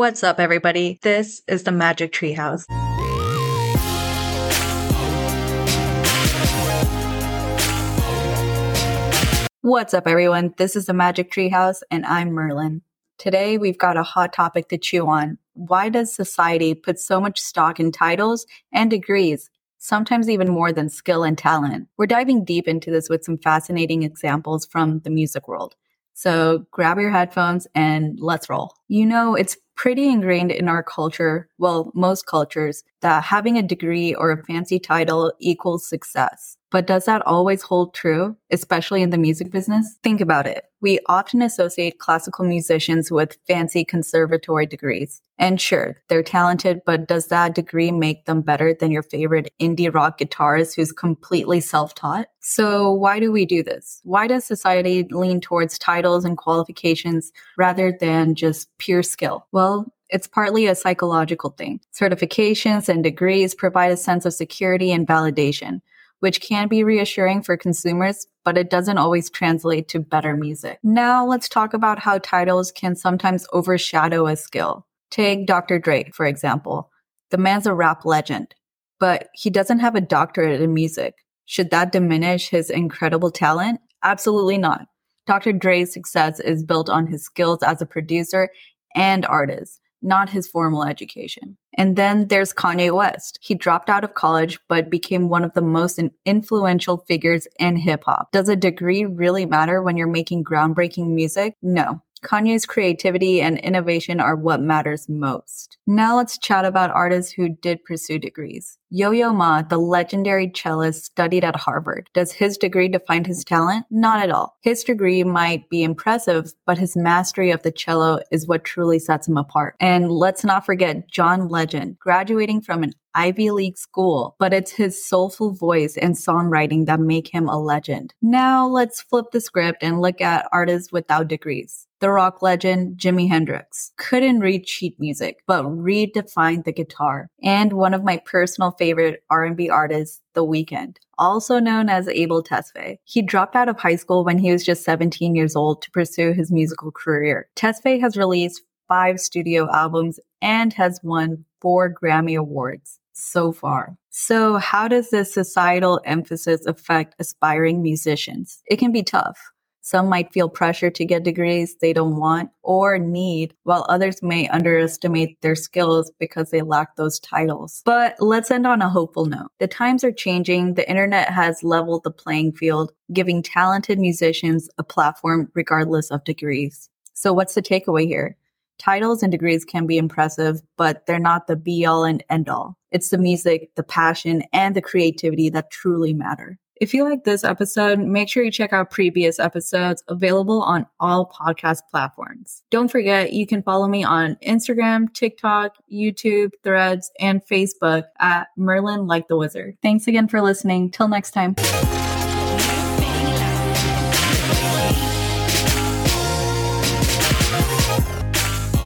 What's up, everybody? This is the Magic Treehouse. What's up, everyone? This is the Magic Treehouse, and I'm Merlin. Today, we've got a hot topic to chew on. Why does society put so much stock in titles and degrees, sometimes even more than skill and talent? We're diving deep into this with some fascinating examples from the music world. So grab your headphones and let's roll. You know, it's pretty ingrained in our culture, well, most cultures, that having a degree or a fancy title equals success. But does that always hold true, especially in the music business? Think about it. We often associate classical musicians with fancy conservatory degrees. And sure, they're talented, but does that degree make them better than your favorite indie rock guitarist who's completely self-taught? So why do we do this? Why does society lean towards titles and qualifications rather than just pure skill? Well, it's partly a psychological thing. Certifications and degrees provide a sense of security and validation which can be reassuring for consumers, but it doesn't always translate to better music. Now let's talk about how titles can sometimes overshadow a skill. Take Dr. Dre, for example. The man's a rap legend, but he doesn't have a doctorate in music. Should that diminish his incredible talent? Absolutely not. Dr. Dre's success is built on his skills as a producer and artist not his formal education. And then there's Kanye West. He dropped out of college, but became one of the most influential figures in hip hop. Does a degree really matter when you're making groundbreaking music? No. Kanye's creativity and innovation are what matters most. Now let's chat about artists who did pursue degrees. Yo-Yo Ma, the legendary cellist, studied at Harvard. Does his degree define his talent? Not at all. His degree might be impressive, but his mastery of the cello is what truly sets him apart. And let's not forget John Legend, graduating from an Ivy League school, but it's his soulful voice and songwriting that make him a legend. Now let's flip the script and look at artists without degrees. The rock legend Jimi Hendrix couldn't read sheet music, but redefined the guitar. And one of my personal favorite R&B artist, The Weeknd, also known as Abel Tesfaye. He dropped out of high school when he was just 17 years old to pursue his musical career. Tesfaye has released five studio albums and has won four Grammy Awards so far. So, how does this societal emphasis affect aspiring musicians? It can be tough. Some might feel pressure to get degrees they don't want or need, while others may underestimate their skills because they lack those titles. But let's end on a hopeful note. The times are changing. The internet has leveled the playing field, giving talented musicians a platform regardless of degrees. So what's the takeaway here? Titles and degrees can be impressive, but they're not the be all and end all. It's the music, the passion, and the creativity that truly matter. If you like this episode, make sure you check out previous episodes available on all podcast platforms. Don't forget, you can follow me on Instagram, TikTok, YouTube, Threads, and Facebook at Merlin Like the Wizard. Thanks again for listening. Till next time.